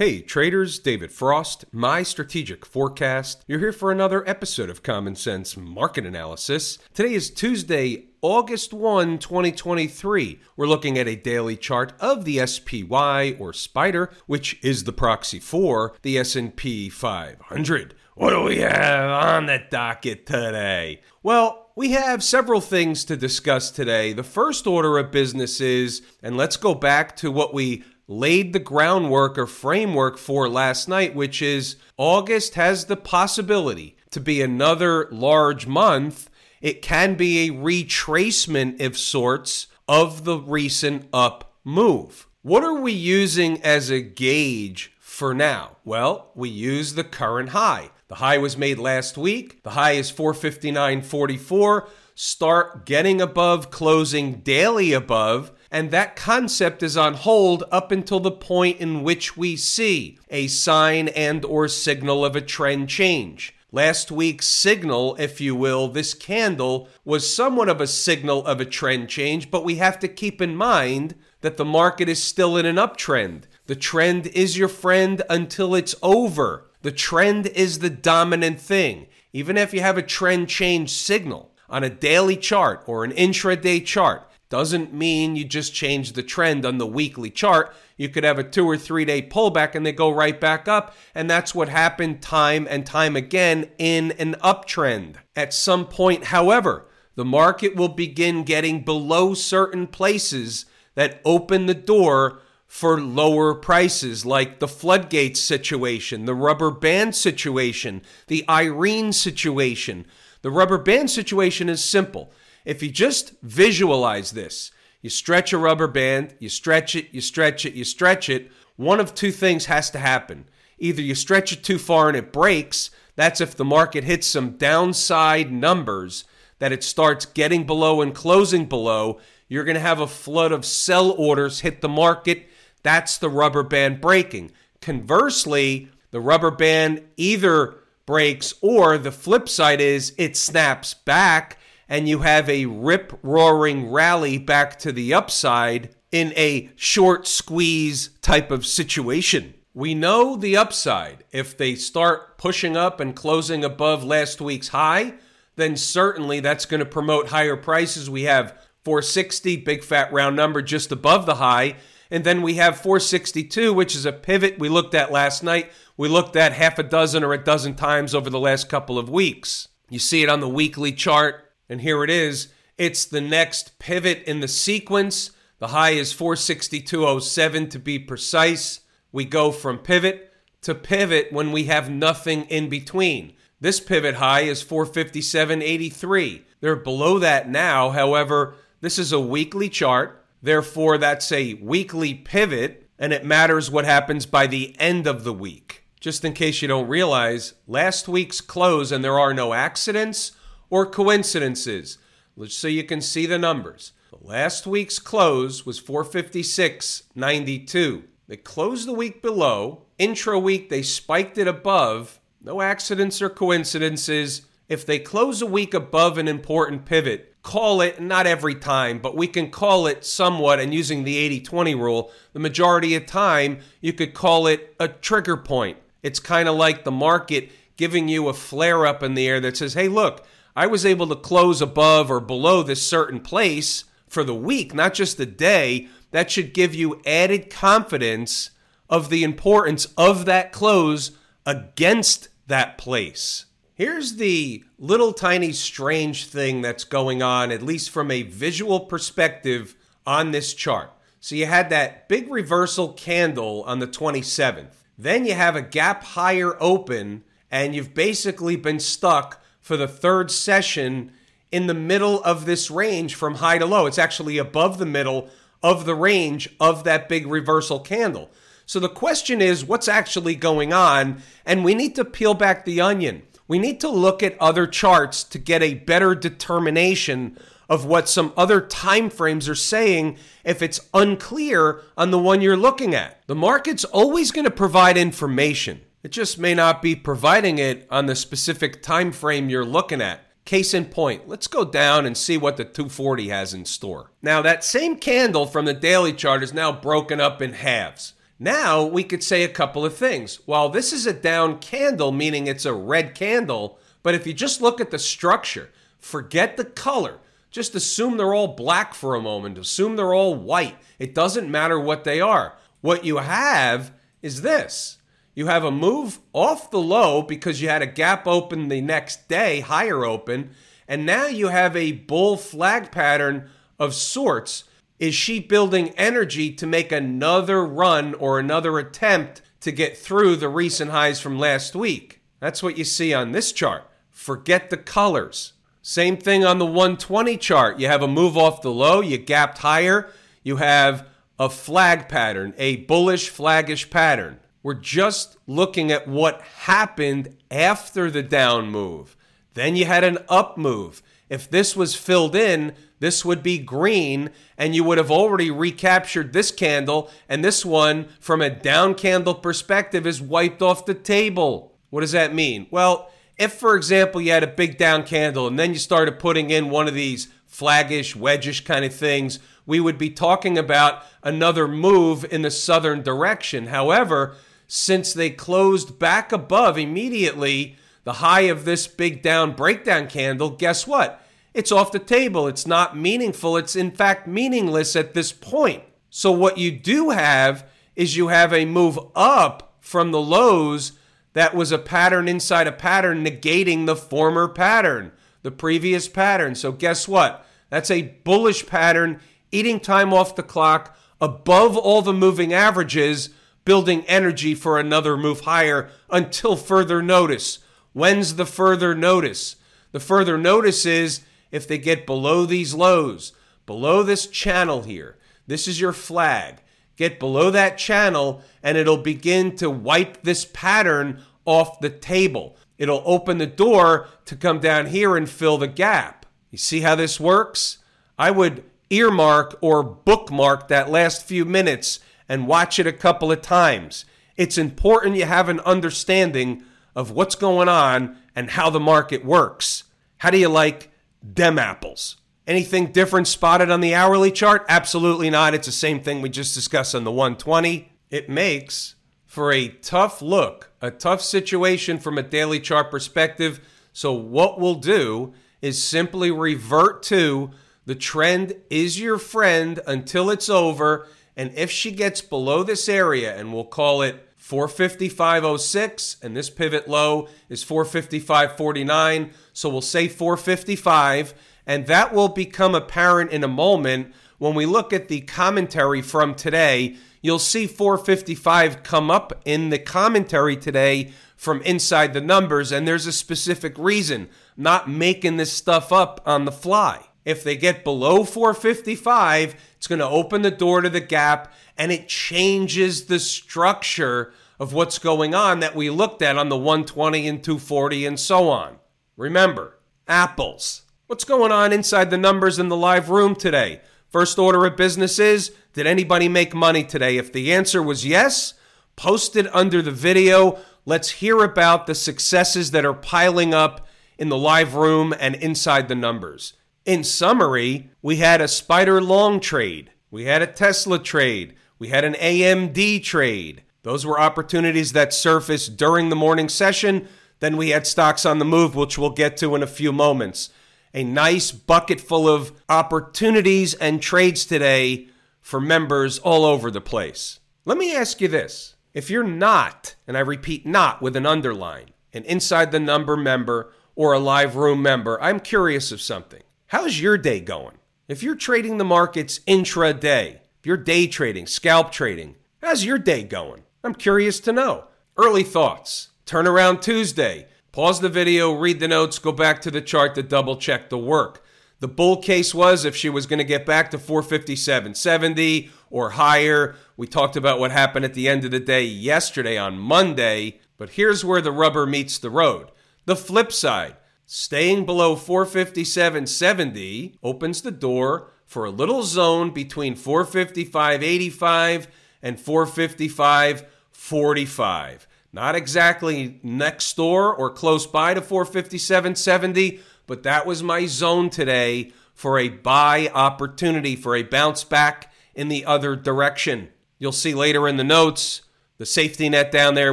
Hey traders, David Frost, my strategic forecast. You're here for another episode of Common Sense Market Analysis. Today is Tuesday, August 1, 2023. We're looking at a daily chart of the SPY or Spider, which is the proxy for the S&P 500. What do we have on the docket today? Well, we have several things to discuss today. The first order of business is, and let's go back to what we laid the groundwork or framework for last night, which is August has the possibility to be another large month. It can be a retracement of sorts of the recent up move. What are we using as a gauge for now? Well, we use the current high. The high was made last week. The high is 459.44. Start getting above, closing daily above and that concept is on hold up until the point in which we see a sign and or signal of a trend change. Last week's signal, if you will, this candle was somewhat of a signal of a trend change, but we have to keep in mind that the market is still in an uptrend. The trend is your friend until it's over. The trend is the dominant thing. Even if you have a trend change signal on a daily chart or an intraday chart, doesn't mean you just change the trend on the weekly chart. You could have a two or three day pullback and they go right back up. And that's what happened time and time again in an uptrend. At some point, however, the market will begin getting below certain places that open the door for lower prices, like the floodgates situation, the rubber band situation, the Irene situation. The rubber band situation is simple. If you just visualize this, you stretch a rubber band, you stretch it, you stretch it, you stretch it, one of two things has to happen. Either you stretch it too far and it breaks, that's if the market hits some downside numbers that it starts getting below and closing below, you're going to have a flood of sell orders hit the market. That's the rubber band breaking. Conversely, the rubber band either breaks or the flip side is it snaps back and you have a rip roaring rally back to the upside in a short squeeze type of situation. We know the upside. If they start pushing up and closing above last week's high, then certainly that's going to promote higher prices. We have 460, big fat round number just above the high. And then we have 462, which is a pivot we looked at last night. We looked at half a dozen or a dozen times over the last couple of weeks. You see it on the weekly chart and here it is. It's the next pivot in the sequence. The high is 462.07 to be precise. We go from pivot to pivot when we have nothing in between. This pivot high is 457.83. They're below that now. However, this is a weekly chart. Therefore, that's a weekly pivot, and it matters what happens by the end of the week. Just in case you don't realize, last week's close, and there are no accidents or coincidences. Let's so you can see the numbers. Last week's close was 456.92. They closed the week below. Intro week, they spiked it above. No accidents or coincidences. If they close a week above an important pivot, call it, not every time, but we can call it somewhat, and using the 80 20 rule, the majority of time, you could call it a trigger point. It's kind of like the market giving you a flare up in the air that says, hey, look, I was able to close above or below this certain place for the week, not just the day. That should give you added confidence of the importance of that close against that place. Here's the little tiny strange thing that's going on, at least from a visual perspective, on this chart. So you had that big reversal candle on the 27th. Then you have a gap higher open, and you've basically been stuck for the third session in the middle of this range from high to low. It's actually above the middle of the range of that big reversal candle. So the question is what's actually going on? And we need to peel back the onion. We need to look at other charts to get a better determination of what some other time frames are saying if it's unclear on the one you're looking at. The market's always going to provide information. It just may not be providing it on the specific time frame you're looking at. Case in point, let's go down and see what the 240 has in store. Now, that same candle from the daily chart is now broken up in halves. Now we could say a couple of things. While this is a down candle, meaning it's a red candle, but if you just look at the structure, forget the color, just assume they're all black for a moment, assume they're all white. It doesn't matter what they are. What you have is this you have a move off the low because you had a gap open the next day, higher open, and now you have a bull flag pattern of sorts. Is she building energy to make another run or another attempt to get through the recent highs from last week? That's what you see on this chart. Forget the colors. Same thing on the 120 chart. You have a move off the low, you gapped higher, you have a flag pattern, a bullish flaggish pattern. We're just looking at what happened after the down move. Then you had an up move. If this was filled in, this would be green, and you would have already recaptured this candle, and this one, from a down candle perspective, is wiped off the table. What does that mean? Well, if, for example, you had a big down candle and then you started putting in one of these flaggish, wedgish kind of things, we would be talking about another move in the southern direction. However, since they closed back above immediately the high of this big down breakdown candle, guess what? It's off the table. It's not meaningful. It's in fact meaningless at this point. So, what you do have is you have a move up from the lows that was a pattern inside a pattern negating the former pattern, the previous pattern. So, guess what? That's a bullish pattern eating time off the clock above all the moving averages building energy for another move higher until further notice. When's the further notice? The further notice is if they get below these lows, below this channel here. This is your flag. Get below that channel and it'll begin to wipe this pattern off the table. It'll open the door to come down here and fill the gap. You see how this works? I would earmark or bookmark that last few minutes and watch it a couple of times. It's important you have an understanding of what's going on and how the market works. How do you like them apples? Anything different spotted on the hourly chart? Absolutely not. It's the same thing we just discussed on the 120. It makes for a tough look, a tough situation from a daily chart perspective. So, what we'll do is simply revert to the trend is your friend until it's over and if she gets below this area, and we'll call it 455.06, and this pivot low is 455.49, so we'll say 455, and that will become apparent in a moment when we look at the commentary from today. You'll see 455 come up in the commentary today from inside the numbers, and there's a specific reason. Not making this stuff up on the fly. If they get below 455, it's going to open the door to the gap and it changes the structure of what's going on that we looked at on the 120 and 240 and so on. Remember, apples. What's going on inside the numbers in the live room today? First order of business is Did anybody make money today? If the answer was yes, post it under the video. Let's hear about the successes that are piling up in the live room and inside the numbers. In summary, we had a Spider Long trade, we had a Tesla trade, we had an AMD trade. Those were opportunities that surfaced during the morning session. Then we had stocks on the move, which we'll get to in a few moments. A nice bucket full of opportunities and trades today for members all over the place. Let me ask you this. If you're not, and I repeat, not with an underline, an inside the number member or a live room member, I'm curious of something. How's your day going? If you're trading the markets intraday, if you're day trading, scalp trading, how's your day going? I'm curious to know. Early thoughts. Turnaround Tuesday. Pause the video, read the notes, go back to the chart to double check the work. The bull case was if she was going to get back to 457.70 or higher. We talked about what happened at the end of the day yesterday on Monday, but here's where the rubber meets the road. The flip side Staying below 457.70 opens the door for a little zone between 455.85 and 455.45. Not exactly next door or close by to 457.70, but that was my zone today for a buy opportunity, for a bounce back in the other direction. You'll see later in the notes, the safety net down there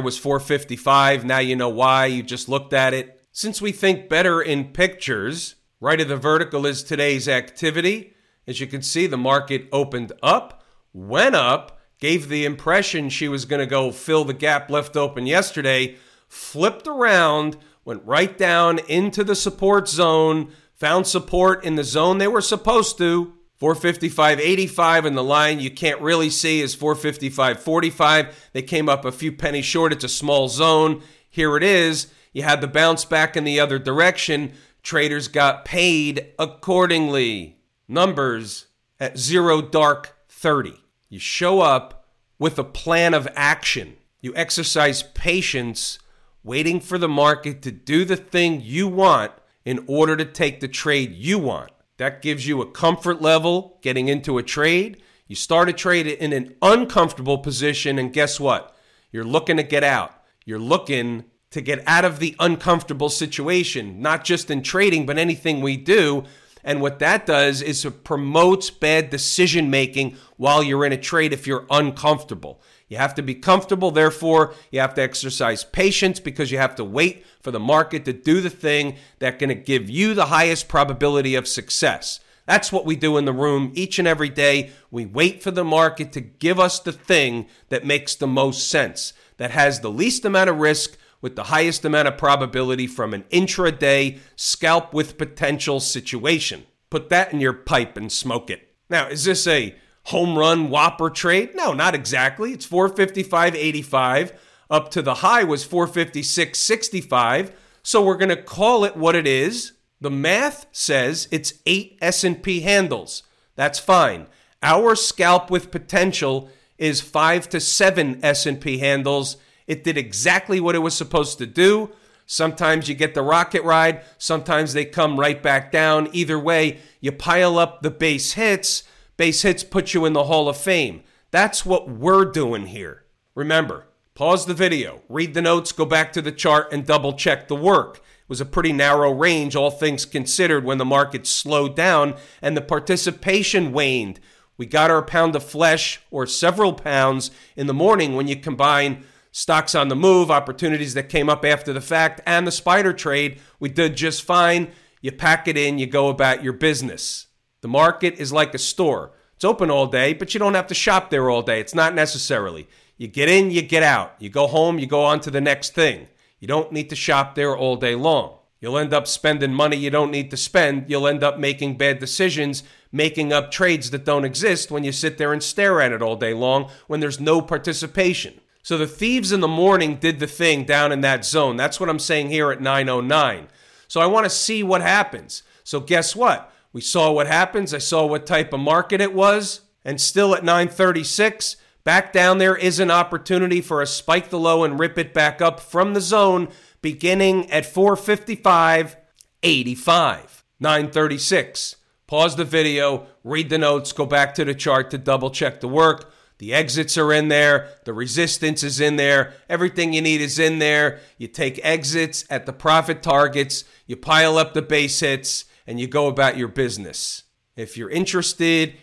was 455. Now you know why. You just looked at it. Since we think better in pictures, right of the vertical is today's activity. As you can see, the market opened up, went up, gave the impression she was going to go fill the gap left open yesterday, flipped around, went right down into the support zone, found support in the zone they were supposed to. 455.85 in the line you can't really see is 455.45. They came up a few pennies short. It's a small zone. Here it is. You had the bounce back in the other direction. Traders got paid accordingly. Numbers at zero dark 30. You show up with a plan of action. You exercise patience, waiting for the market to do the thing you want in order to take the trade you want. That gives you a comfort level getting into a trade. You start a trade in an uncomfortable position, and guess what? You're looking to get out. You're looking to get out of the uncomfortable situation, not just in trading, but anything we do. And what that does is it promotes bad decision making while you're in a trade if you're uncomfortable. You have to be comfortable, therefore, you have to exercise patience because you have to wait for the market to do the thing that's going to give you the highest probability of success. That's what we do in the room each and every day. We wait for the market to give us the thing that makes the most sense, that has the least amount of risk with the highest amount of probability from an intraday scalp with potential situation. Put that in your pipe and smoke it. Now, is this a home run whopper trade? No, not exactly. It's 455.85. Up to the high was 456.65. So we're going to call it what it is. The math says it's 8 S&P handles. That's fine. Our scalp with potential is 5 to 7 S&P handles. It did exactly what it was supposed to do. Sometimes you get the rocket ride, sometimes they come right back down. Either way, you pile up the base hits Base hits put you in the Hall of Fame. That's what we're doing here. Remember, pause the video, read the notes, go back to the chart, and double check the work. It was a pretty narrow range, all things considered, when the market slowed down and the participation waned. We got our pound of flesh or several pounds in the morning when you combine stocks on the move, opportunities that came up after the fact, and the spider trade. We did just fine. You pack it in, you go about your business. The market is like a store. It's open all day, but you don't have to shop there all day. It's not necessarily. You get in, you get out. You go home, you go on to the next thing. You don't need to shop there all day long. You'll end up spending money you don't need to spend. You'll end up making bad decisions, making up trades that don't exist when you sit there and stare at it all day long when there's no participation. So the thieves in the morning did the thing down in that zone. That's what I'm saying here at 909. So I want to see what happens. So guess what? We saw what happens. I saw what type of market it was. And still at 936, back down there is an opportunity for a spike the low and rip it back up from the zone beginning at 455.85. 936. Pause the video, read the notes, go back to the chart to double check the work. The exits are in there, the resistance is in there, everything you need is in there. You take exits at the profit targets, you pile up the base hits, and you go about your business. If you're interested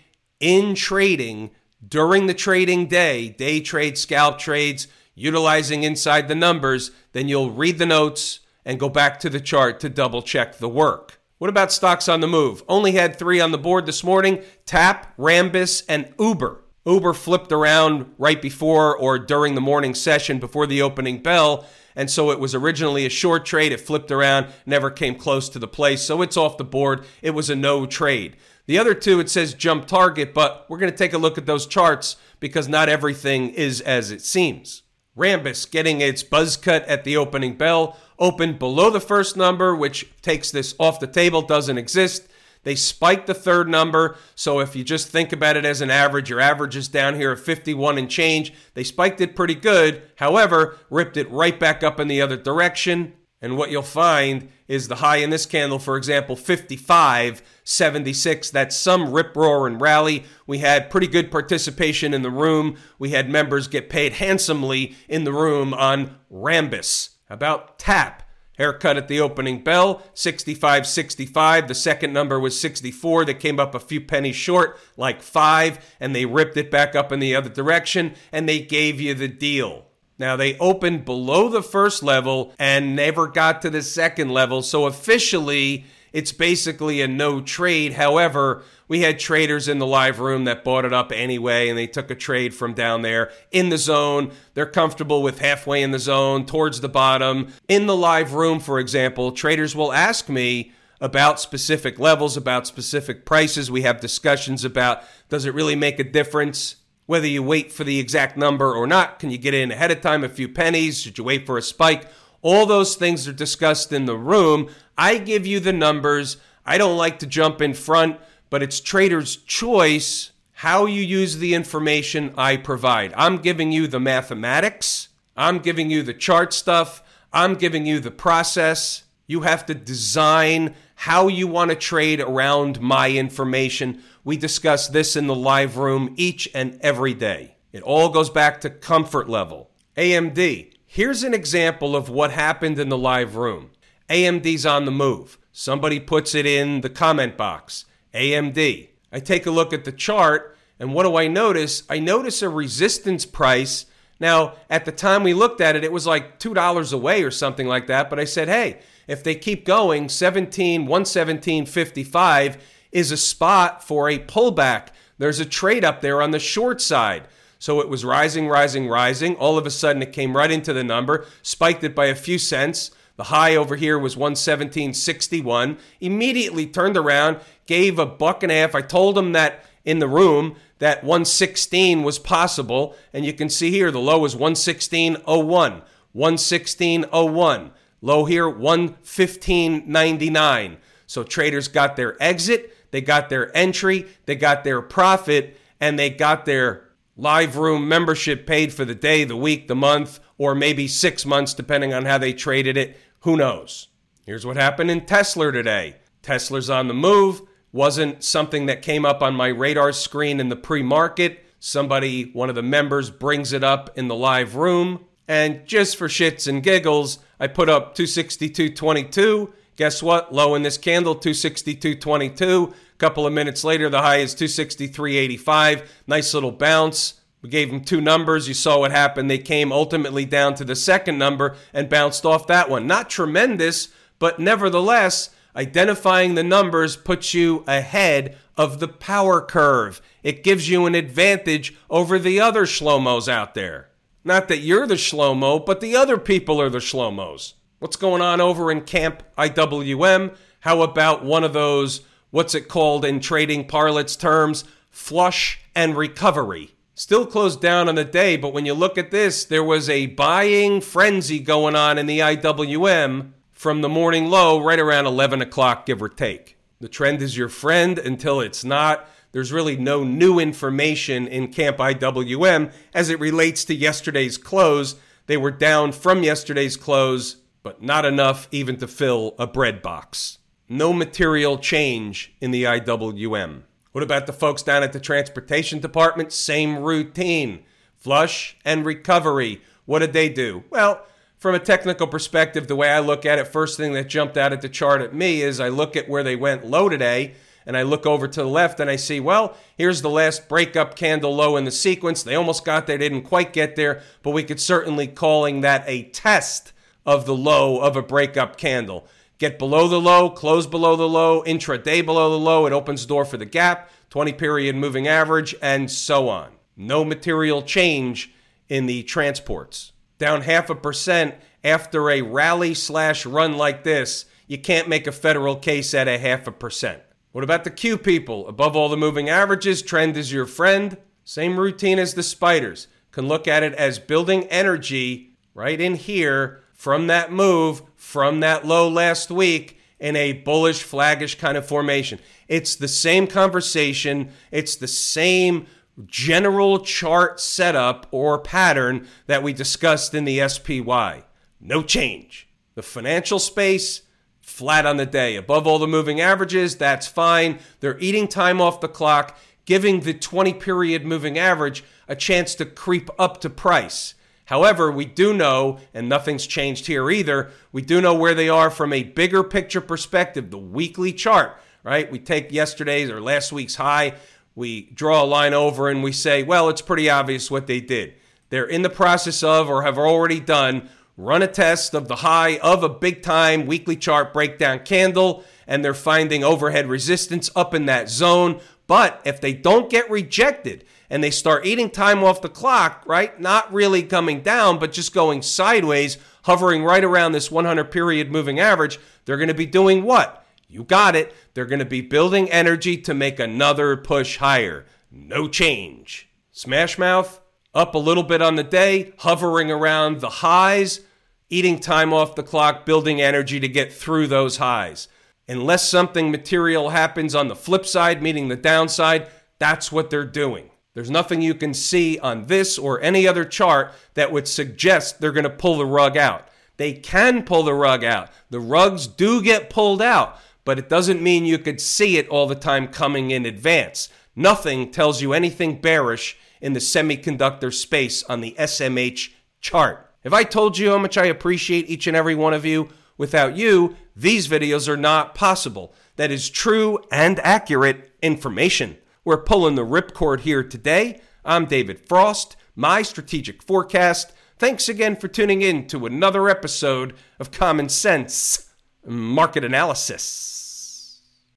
in trading during the trading day, day trade, scalp trades, utilizing inside the numbers, then you'll read the notes and go back to the chart to double check the work. What about stocks on the move? Only had three on the board this morning TAP, Rambus, and Uber. Uber flipped around right before or during the morning session before the opening bell and so it was originally a short trade. It flipped around, never came close to the place. So it's off the board. It was a no trade. The other two, it says jump target, but we're going to take a look at those charts because not everything is as it seems. Rambus getting its buzz cut at the opening bell, opened below the first number, which takes this off the table, doesn't exist. They spiked the third number. So if you just think about it as an average, your average is down here at 51 and change. They spiked it pretty good. However, ripped it right back up in the other direction. And what you'll find is the high in this candle, for example, 55, 76. That's some rip roar and rally. We had pretty good participation in the room. We had members get paid handsomely in the room on Rambus. About TAP. Haircut at the opening bell, 65 65. The second number was 64. They came up a few pennies short, like five, and they ripped it back up in the other direction, and they gave you the deal. Now, they opened below the first level and never got to the second level, so officially, it's basically a no trade. However, we had traders in the live room that bought it up anyway, and they took a trade from down there in the zone. They're comfortable with halfway in the zone, towards the bottom. In the live room, for example, traders will ask me about specific levels, about specific prices. We have discussions about does it really make a difference whether you wait for the exact number or not? Can you get in ahead of time, a few pennies? Should you wait for a spike? All those things are discussed in the room. I give you the numbers. I don't like to jump in front, but it's trader's choice how you use the information I provide. I'm giving you the mathematics, I'm giving you the chart stuff, I'm giving you the process. You have to design how you want to trade around my information. We discuss this in the live room each and every day. It all goes back to comfort level. AMD, Here's an example of what happened in the live room. AMD's on the move. Somebody puts it in the comment box. AMD. I take a look at the chart, and what do I notice? I notice a resistance price. Now, at the time we looked at it, it was like $2 away or something like that. But I said, hey, if they keep going, 17, 117.55 is a spot for a pullback. There's a trade up there on the short side. So it was rising, rising, rising. All of a sudden, it came right into the number, spiked it by a few cents. The high over here was 117.61. Immediately turned around, gave a buck and a half. I told him that in the room that 116 was possible. And you can see here the low was 116.01, 116.01. Low here, 115.99. So traders got their exit, they got their entry, they got their profit, and they got their live room membership paid for the day, the week, the month, or maybe six months, depending on how they traded it. Who knows? Here's what happened in Tesla today Tesla's on the move. Wasn't something that came up on my radar screen in the pre market. Somebody, one of the members, brings it up in the live room. And just for shits and giggles, I put up 262.22. Guess what? Low in this candle, 262.22. A couple of minutes later, the high is 263.85. Nice little bounce. We gave them two numbers. You saw what happened. They came ultimately down to the second number and bounced off that one. Not tremendous, but nevertheless, identifying the numbers puts you ahead of the power curve. It gives you an advantage over the other Shlomos out there. Not that you're the Shlomo, but the other people are the Shlomos. What's going on over in Camp IWM? How about one of those what's it called in trading parlance terms? Flush and recovery. Still closed down on the day, but when you look at this, there was a buying frenzy going on in the IWM from the morning low right around 11 o'clock, give or take. The trend is your friend until it's not. There's really no new information in Camp IWM as it relates to yesterday's close. They were down from yesterday's close, but not enough even to fill a bread box. No material change in the IWM. What about the folks down at the transportation department? Same routine. Flush and recovery. What did they do? Well, from a technical perspective, the way I look at it, first thing that jumped out at the chart at me is I look at where they went low today and I look over to the left and I see, well, here's the last breakup candle low in the sequence. They almost got there, didn't quite get there, but we could certainly calling that a test of the low of a breakup candle get below the low, close below the low, intraday below the low. It opens door for the gap, 20 period moving average, and so on. No material change in the transports. Down half a percent after a rally slash run like this, you can't make a federal case at a half a percent. What about the Q people? Above all the moving averages, trend is your friend. Same routine as the spiders. Can look at it as building energy right in here from that move from that low last week in a bullish, flaggish kind of formation. It's the same conversation, it's the same general chart setup or pattern that we discussed in the SPY. No change. The financial space, flat on the day. Above all the moving averages, that's fine. They're eating time off the clock, giving the 20 period moving average a chance to creep up to price. However, we do know, and nothing's changed here either, we do know where they are from a bigger picture perspective, the weekly chart, right? We take yesterday's or last week's high, we draw a line over, and we say, well, it's pretty obvious what they did. They're in the process of or have already done run a test of the high of a big time weekly chart breakdown candle, and they're finding overhead resistance up in that zone. But if they don't get rejected and they start eating time off the clock, right? Not really coming down, but just going sideways, hovering right around this 100 period moving average, they're going to be doing what? You got it. They're going to be building energy to make another push higher. No change. Smash mouth up a little bit on the day, hovering around the highs, eating time off the clock, building energy to get through those highs. Unless something material happens on the flip side, meaning the downside, that's what they're doing. There's nothing you can see on this or any other chart that would suggest they're going to pull the rug out. They can pull the rug out. The rugs do get pulled out, but it doesn't mean you could see it all the time coming in advance. Nothing tells you anything bearish in the semiconductor space on the SMH chart. If I told you how much I appreciate each and every one of you, without you, these videos are not possible. That is true and accurate information. We're pulling the ripcord here today. I'm David Frost, my strategic forecast. Thanks again for tuning in to another episode of Common Sense Market Analysis.